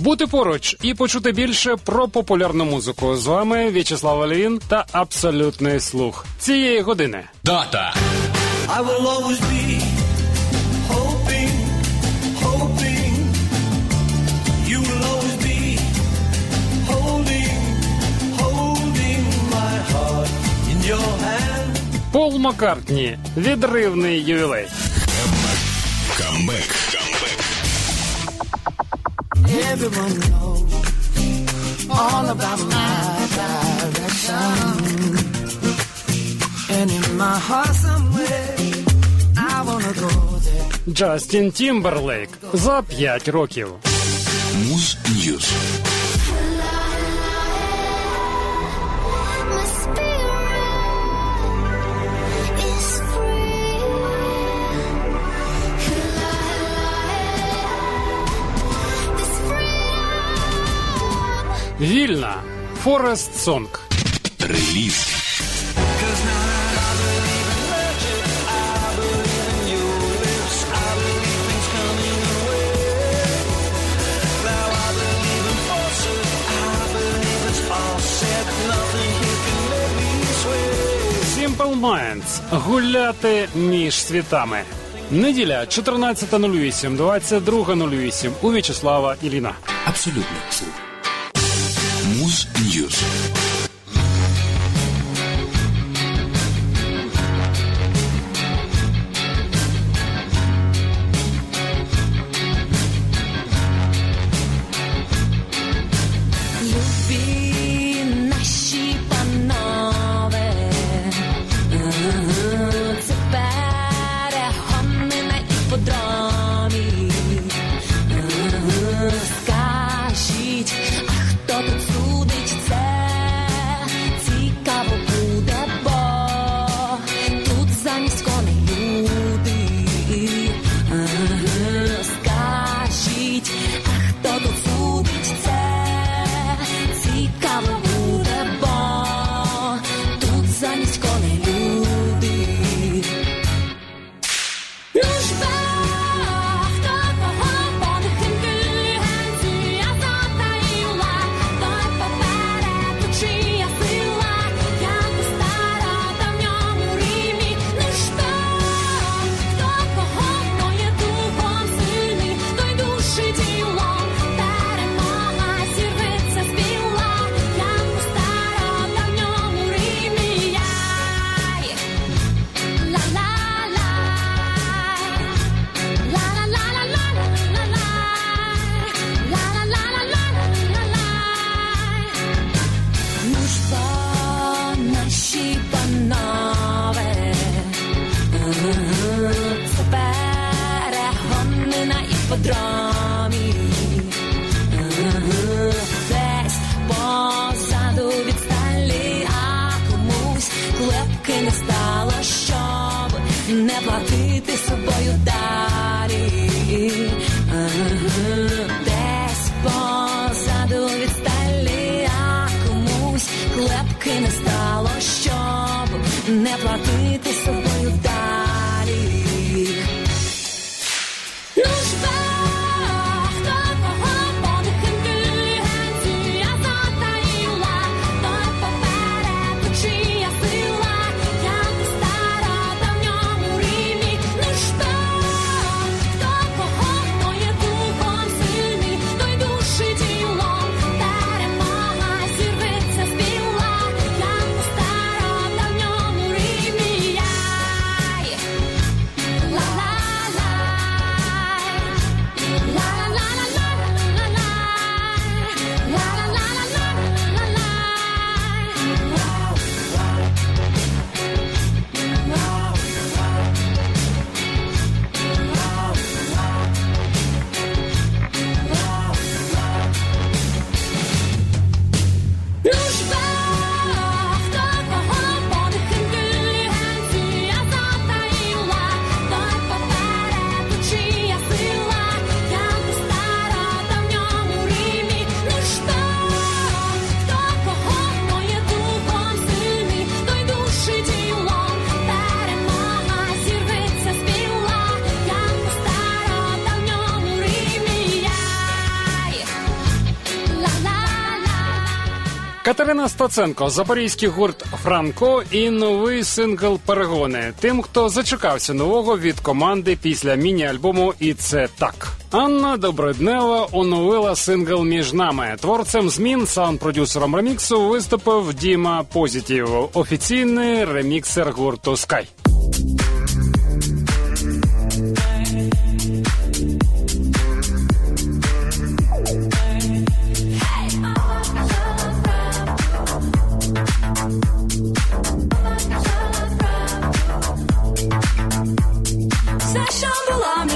Бути поруч і почути більше про популярну музику. З вами В'ячеслав Олєвін та абсолютний слух цієї години. Дата. I will always be hoping, hoping. You will always be holding, holding my heart in your hand. Пол Маккартні. Відривний ювілей. Камбек. Everyone knows all about my direction. And in my heart somewhere, I wanna go there. Джастін Тімберлейк за 5 років. Муз Ньюз. Вільна. Форест Сонг. Реліз. Simple Minds. Гуляти між світами. Неділя 14.08, 22.08 у В'ячеслава Іліна. Абсолютний слух. Стаценко, запорізький гурт Франко і новий сингл Перегони. Тим, хто зачекався нового від команди після міні-альбому І це так. Анна Добриднева оновила сингл між нами. Творцем змін саунд-продюсером реміксу виступив Діма Позитів, офіційний реміксер гурту Скай.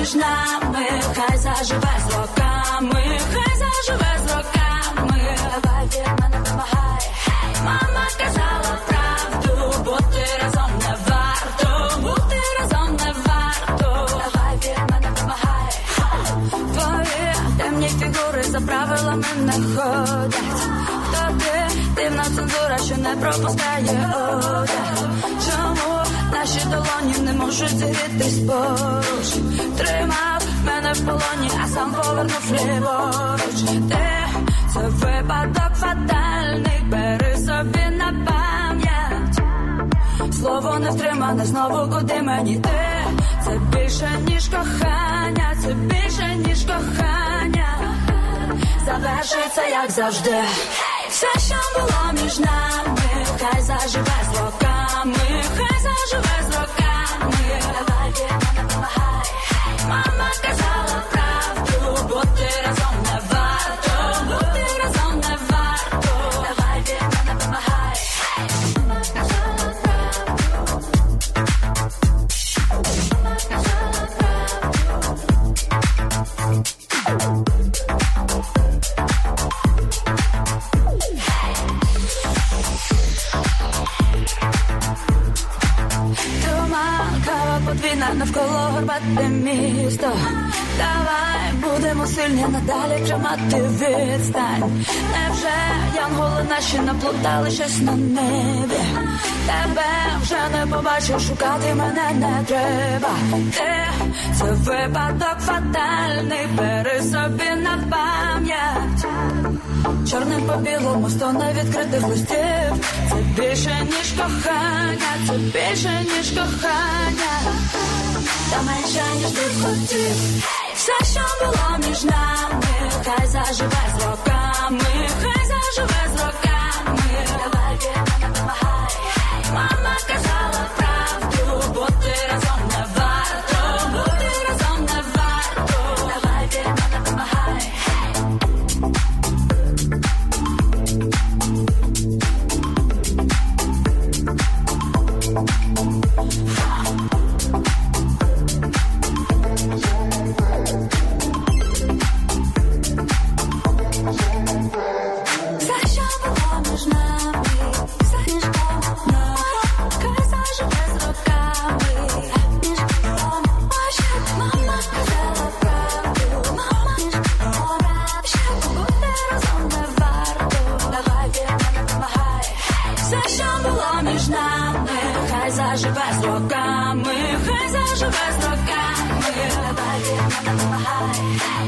Було між нами, хай заживе долоні не можуть зігрітись поруч? Тримав мене в полоні, а сам повернув ліворуч. Ти це випадок фатальний, бери собі на пам'ять. Слово не втримане, знову куди мені? Ти Це більше, ніж кохання, це більше, ніж кохання. Завершується, як завжди. Все, що було між нами, хай заживе з роками, хай заживе з роками Давай від мене Давай будемо сильні надалі тримати відстань. Невже янголи наші наплутали щось на небі? Тебе вже не побачив, шукати мене не треба. Ти це випадок фатальний, бери собі на пам'ять. Чорним по білому сто невідкритих листів Це більше, ніж кохання, це більше, ніж кохання Та менше, ніж ти хотів Все, що було між нами, хай заживе з роками, хай заживе з роками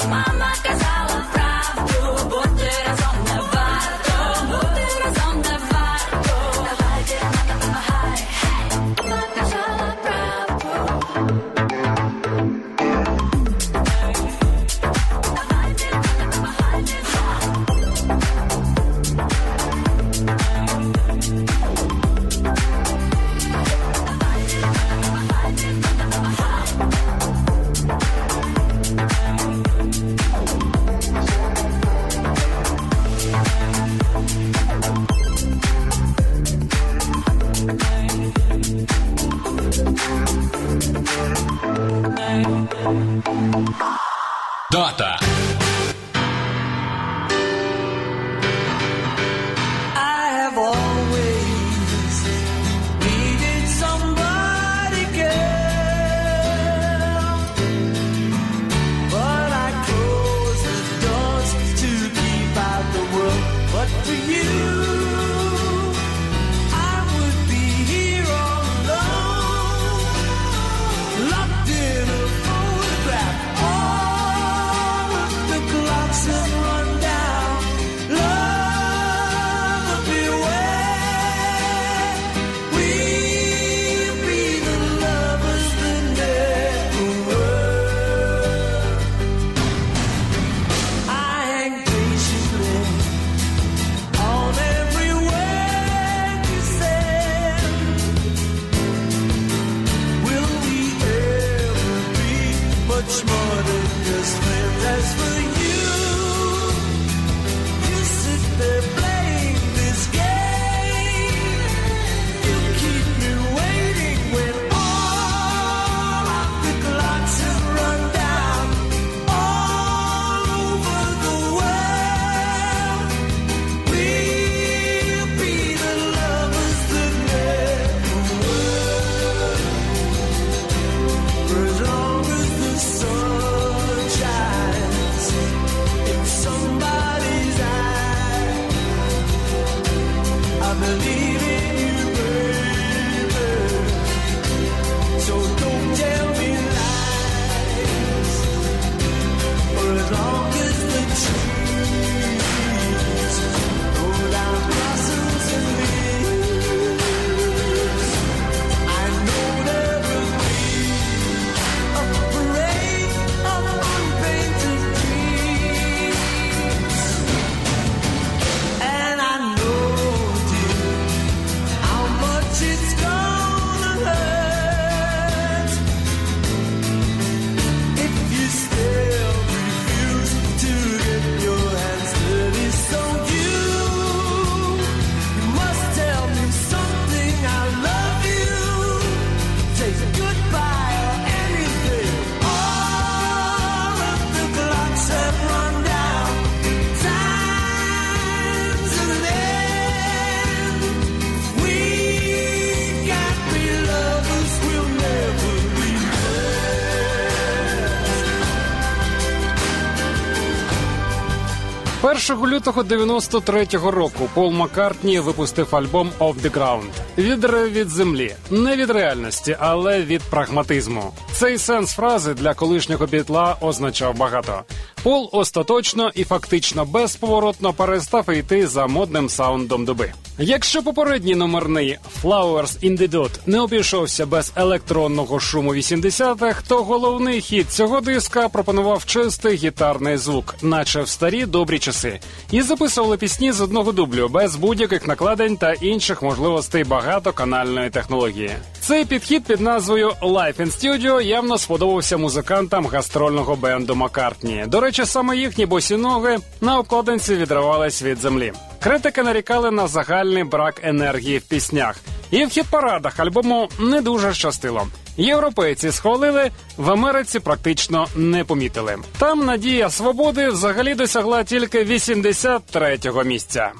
mama, cause I 1 лютого 93-го року Пол Маккартні випустив альбом «Off the Ground». Відре від землі, не від реальності, але від прагматизму. Цей сенс фрази для колишнього бітла означав багато. Пол остаточно і фактично безповоротно перестав йти за модним саундом доби. Якщо попередній номерний «Flowers in the Dot» не обійшовся без електронного шуму 80-х, то головний хіт цього диска пропонував чистий гітарний звук, наче в старі добрі часи, і записували пісні з одного дублю без будь-яких накладень та інших можливостей багатоканальної технології. Цей підхід під назвою Life in Studio явно сподобався музикантам гастрольного бенду Маккартні. До речі, саме їхні босі ноги на обкладинці відривались від землі. Критики нарікали на загальний брак енергії в піснях, і в хіт-парадах альбому не дуже щастило. Європейці схвалили, в Америці практично не помітили. Там надія свободи взагалі досягла тільки 83-го місця.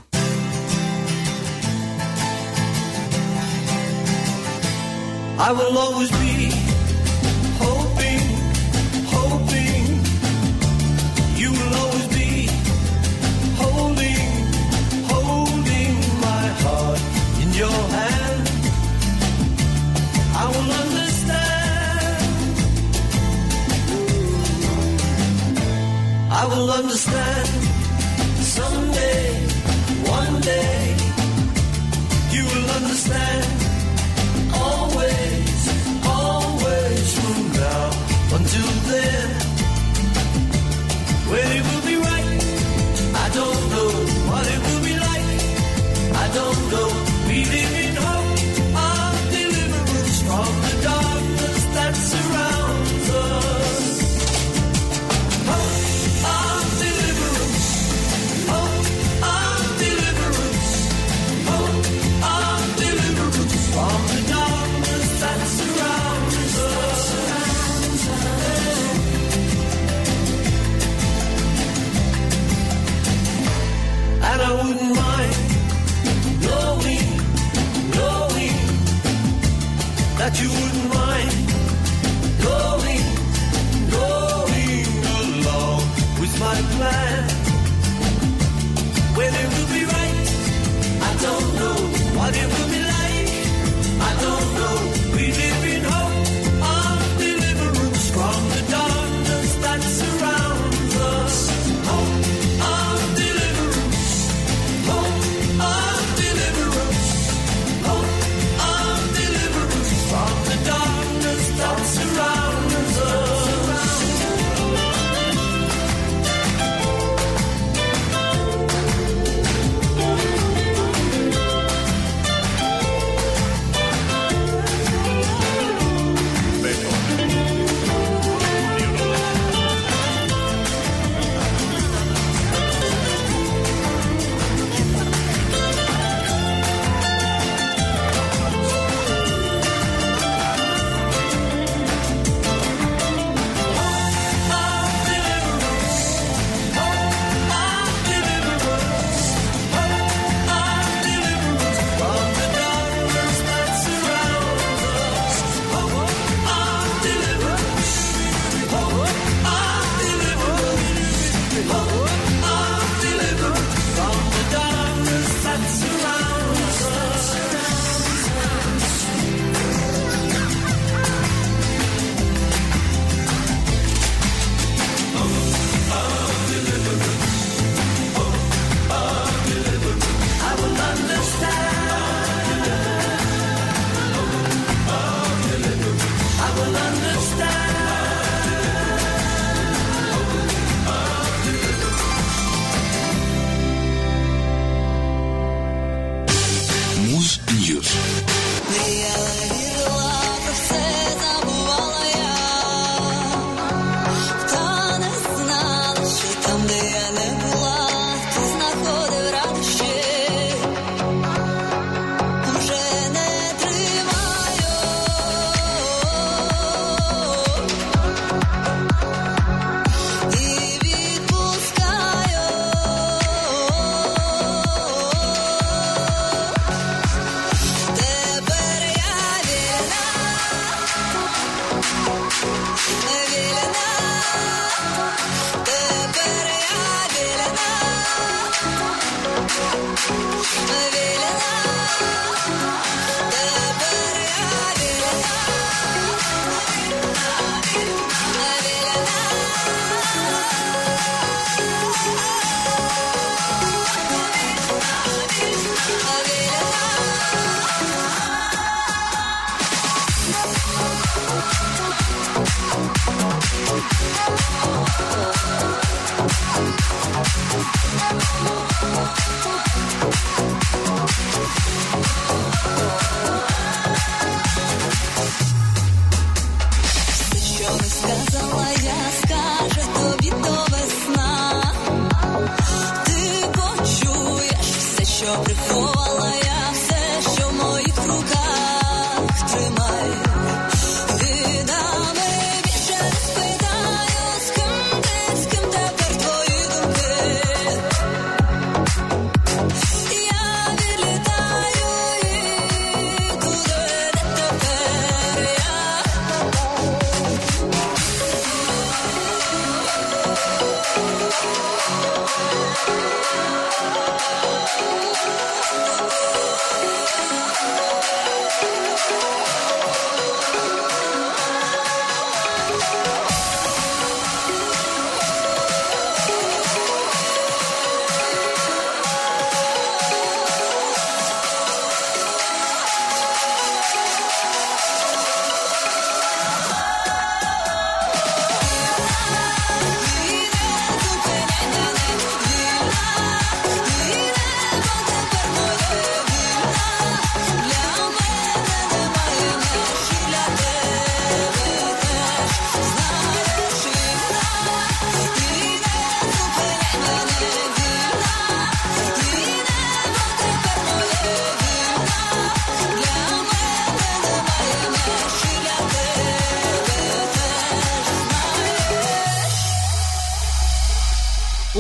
I will always be understand. I will understand. Someday one day you will understand. Always, always from now until then. Where they you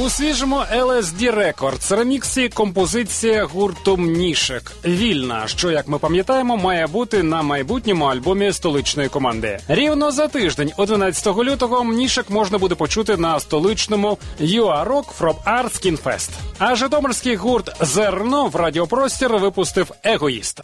У свіжому LSD Records реміксі композиція гурту Мнішек вільна, що, як ми пам'ятаємо, має бути на майбутньому альбомі столичної команди. Рівно за тиждень, 11 лютого, мнішек можна буде почути на столичному UA Rock From Arts Kinfest. А Житомирський гурт Зерно в радіопростір випустив егоїст.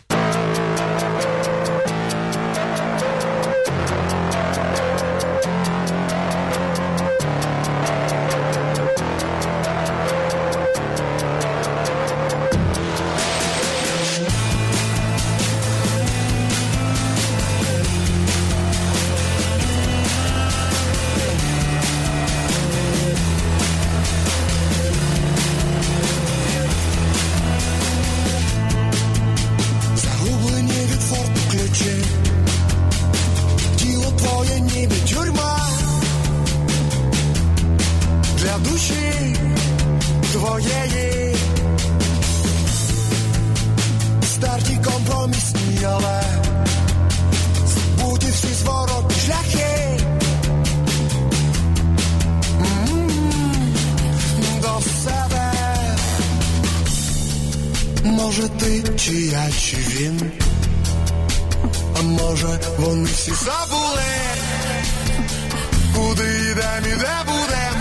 Куди йдем і де будем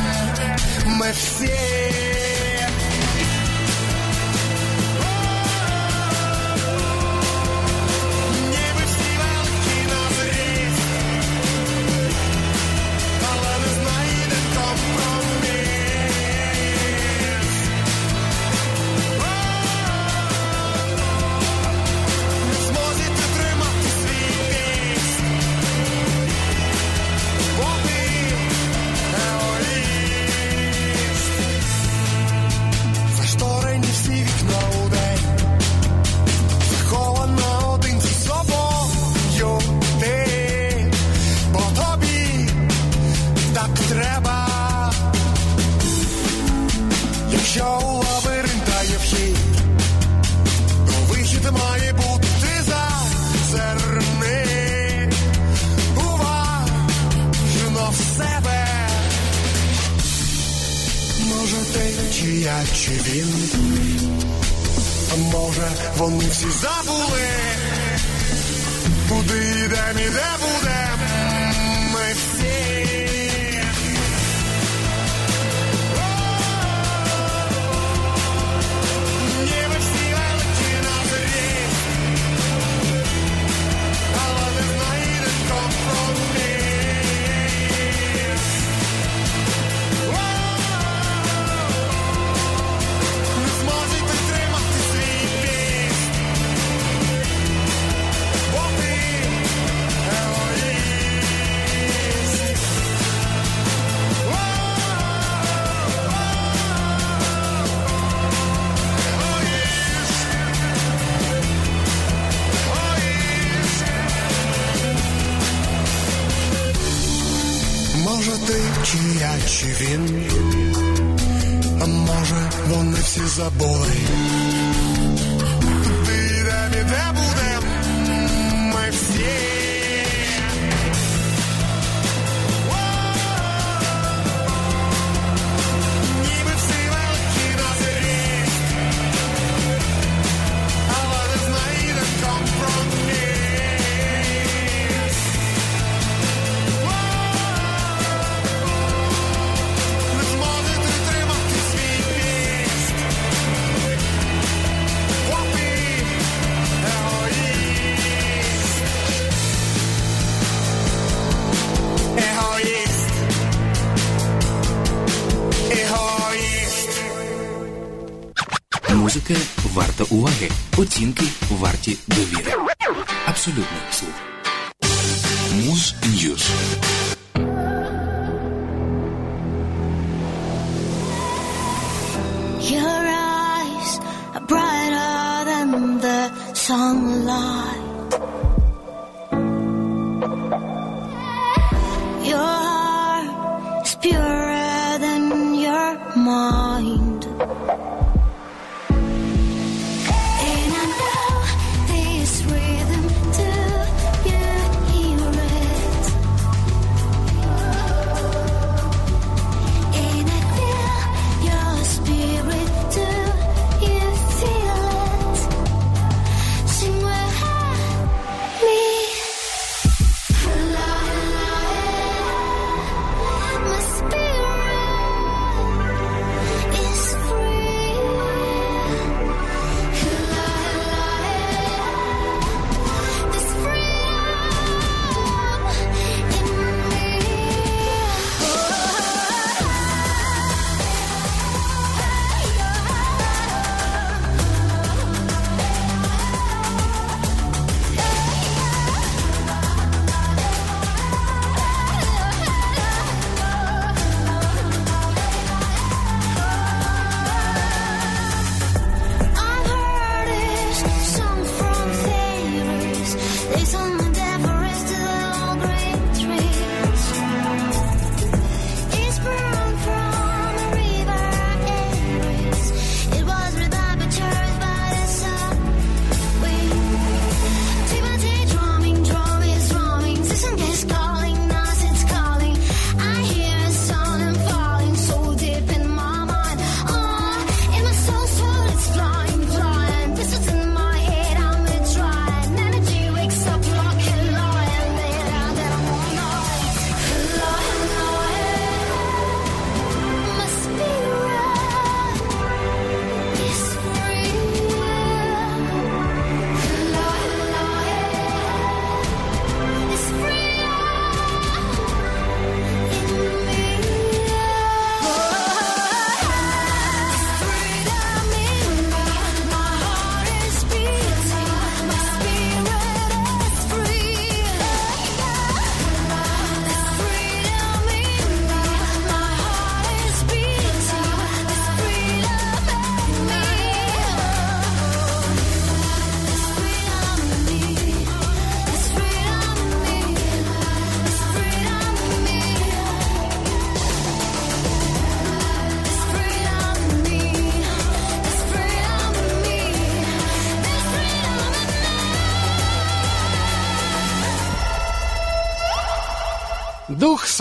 ми всі. Your eyes are brighter than the sunlight.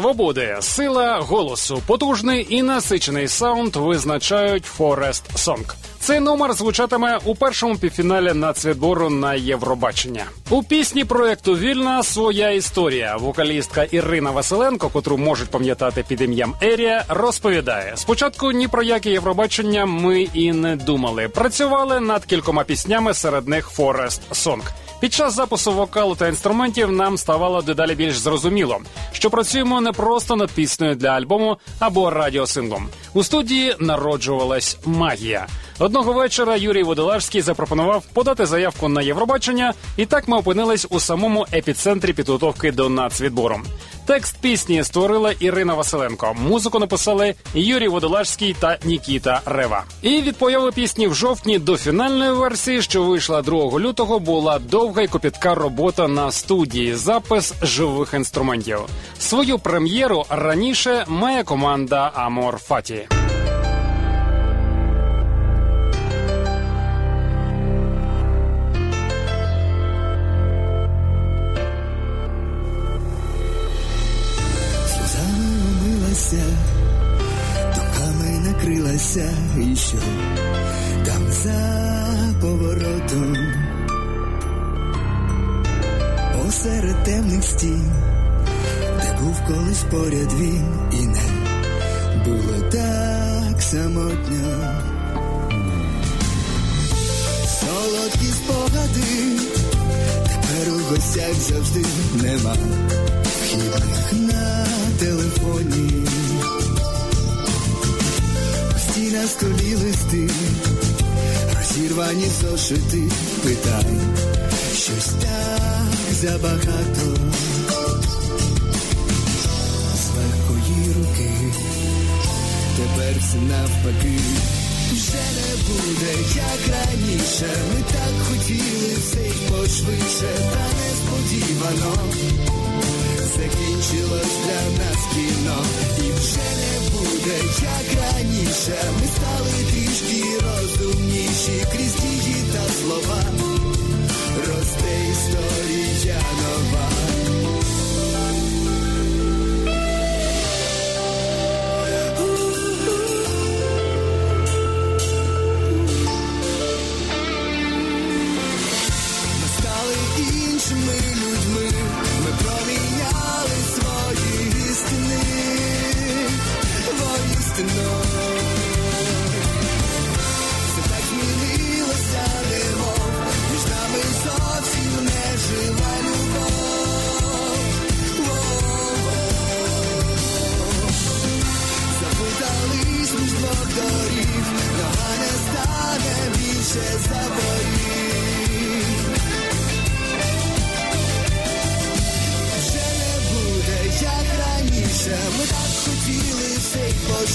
Свободи, сила голосу, потужний і насичений саунд визначають Forest Song. Цей номер звучатиме у першому півфіналі нацвідбору на Євробачення. У пісні проекту Вільна своя історія. Вокалістка Ірина Василенко, котру можуть пам'ятати під ім'ям Ерія, розповідає: спочатку ні про яке Євробачення ми і не думали. Працювали над кількома піснями, серед них Forest Song. Під час запису вокалу та інструментів нам ставало дедалі більш зрозуміло, що працюємо не просто над піснею для альбому або радіосинглом. У студії народжувалась магія. Одного вечора Юрій Водолажський запропонував подати заявку на Євробачення, і так ми опинились у самому епіцентрі підготовки до нацвідбору. Текст пісні створила Ірина Василенко. Музику написали Юрій Водолажський та Нікіта Рева. І від появи пісні в жовтні до фінальної версії, що вийшла 2 лютого, була довга й копітка робота на студії, запис живих інструментів. Свою прем'єру раніше має команда Амор Фаті. Накрилася, і що там за поворотом, посеред темних стін, де був колись поряд він, і не було так самотньо. Солодкі спогади, тепер у гостях завжди нема вхідних на телефоні. На столі листи, розірвані зошити, питай, щось так забагато. З руки, тепер все навпаки. Вже не буде, як раніше, ми так хотіли все пошвидше, та несподівано закінчилось для нас кіно, і вже не буде, як раніше. Ми стали трішки розумніші крізь дії та слова. Росте історія нова.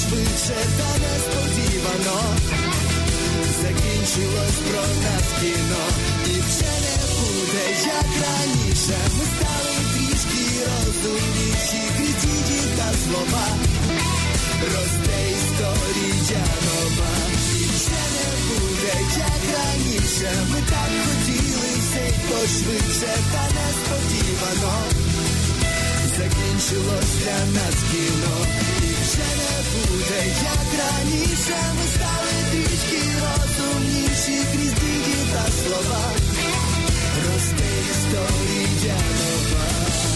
Й пошвидше, та несподівано закінчилось про нас кіно. І вже не буде, як раніше. Ми стали трішки розумніші, дії та слова. Росте історія нова. І не буде, як раніше. Ми так хотіли все пошвидше, та несподівано закінчилось для нас кіно. І вже не буде, як раніше. Ми стали трішки розумніші крізь дії та слова. Росте історія нова.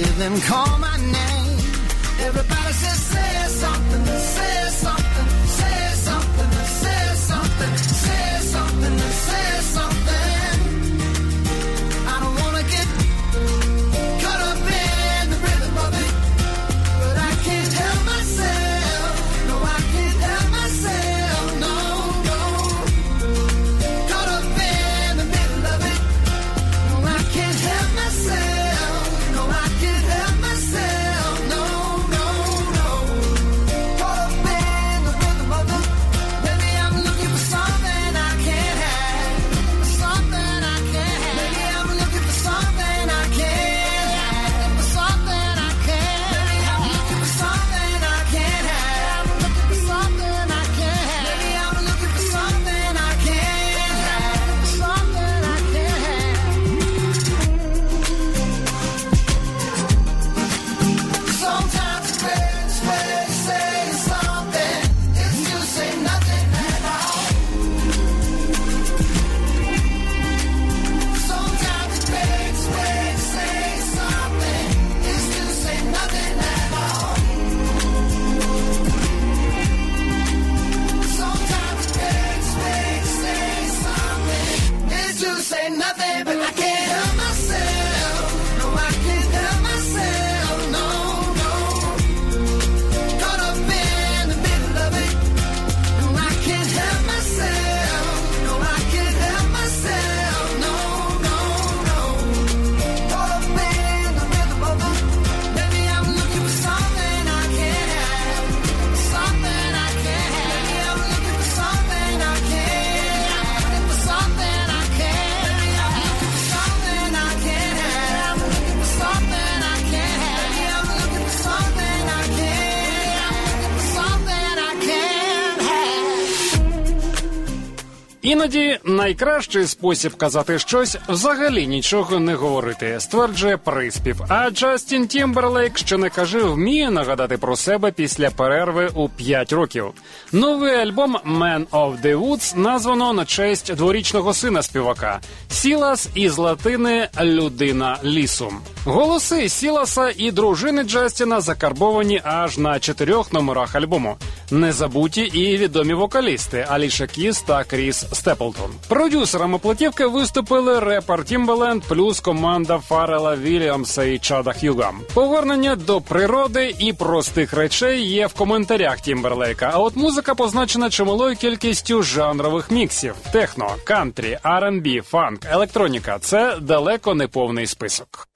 give them, call my name. Everybody my God. найкращий спосіб казати щось взагалі нічого не говорити, стверджує приспів. А Джастін Тімберлейк, що не каже, вміє нагадати про себе після перерви у 5 років. Новий альбом «Man of the Woods» названо на честь дворічного сина співака Сілас із латини Людина лісу. Голоси Сіласа і дружини Джастіна закарбовані аж на чотирьох номерах альбому. Незабуті і відомі вокалісти Аліша Кіз та Кріс Степлтон. Продюсерами платівки виступили репер Тімбеленд плюс команда Фарела Вільямса і Чада Х'юго. Повернення до природи і простих речей є в коментарях Тімберлейка. А от музика позначена чималою кількістю жанрових міксів: техно, кантрі, R&B, фанк, електроніка. Це далеко не повний список.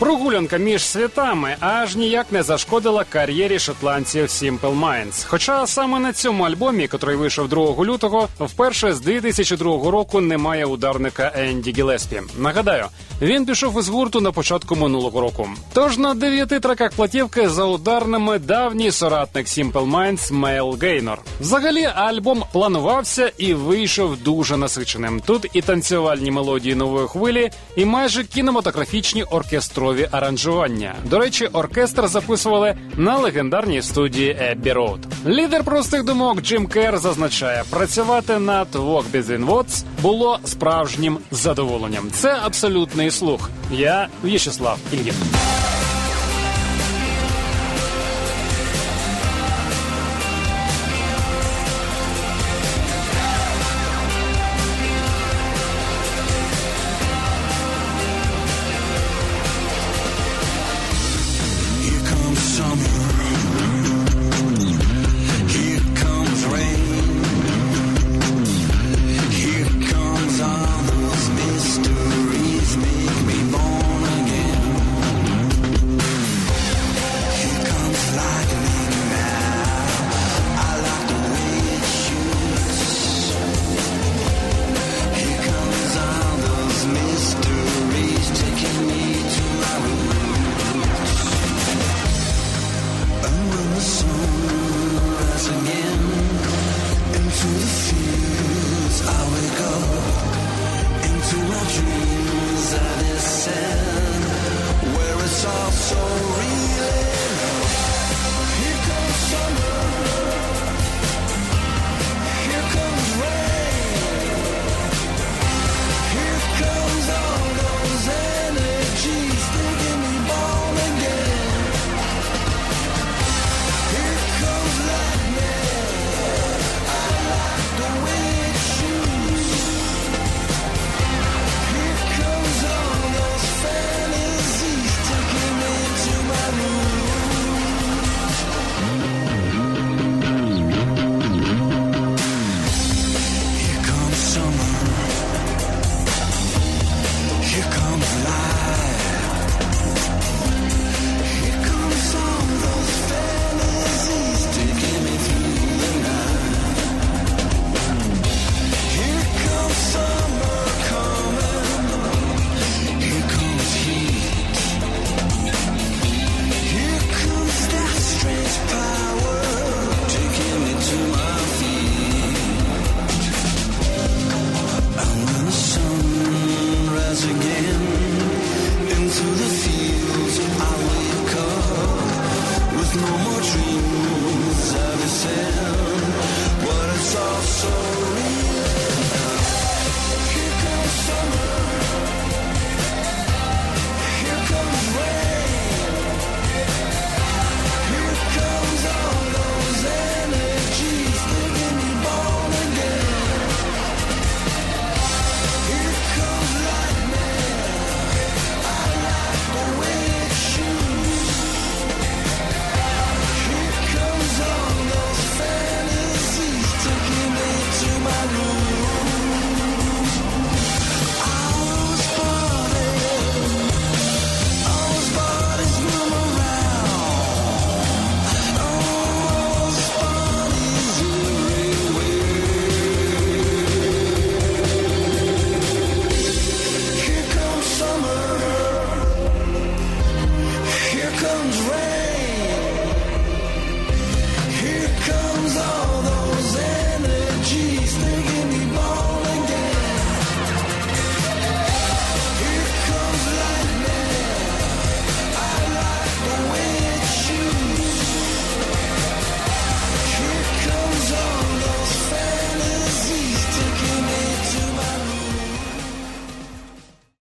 Прогулянка між святами аж ніяк не зашкодила кар'єрі шотландців Simple Minds. Хоча саме на цьому альбомі, котрий вийшов 2 лютого, вперше з 2002 року немає ударника Енді Гілеспі. Нагадаю, він пішов із гурту на початку минулого року. Тож на дев'яти траках платівки за ударними давній соратник Simple Minds Мейл Гейнор. Взагалі альбом планувався і вийшов дуже насиченим. Тут і танцювальні мелодії нової хвилі, і майже кінематографічні оркестро джазові аранжування. До речі, оркестр записували на легендарній студії Abbey Road. Лідер простих думок Джим Кер зазначає, працювати над Walk Between Words було справжнім задоволенням. Це абсолютний слух. Я В'ячеслав Ільїн. again into the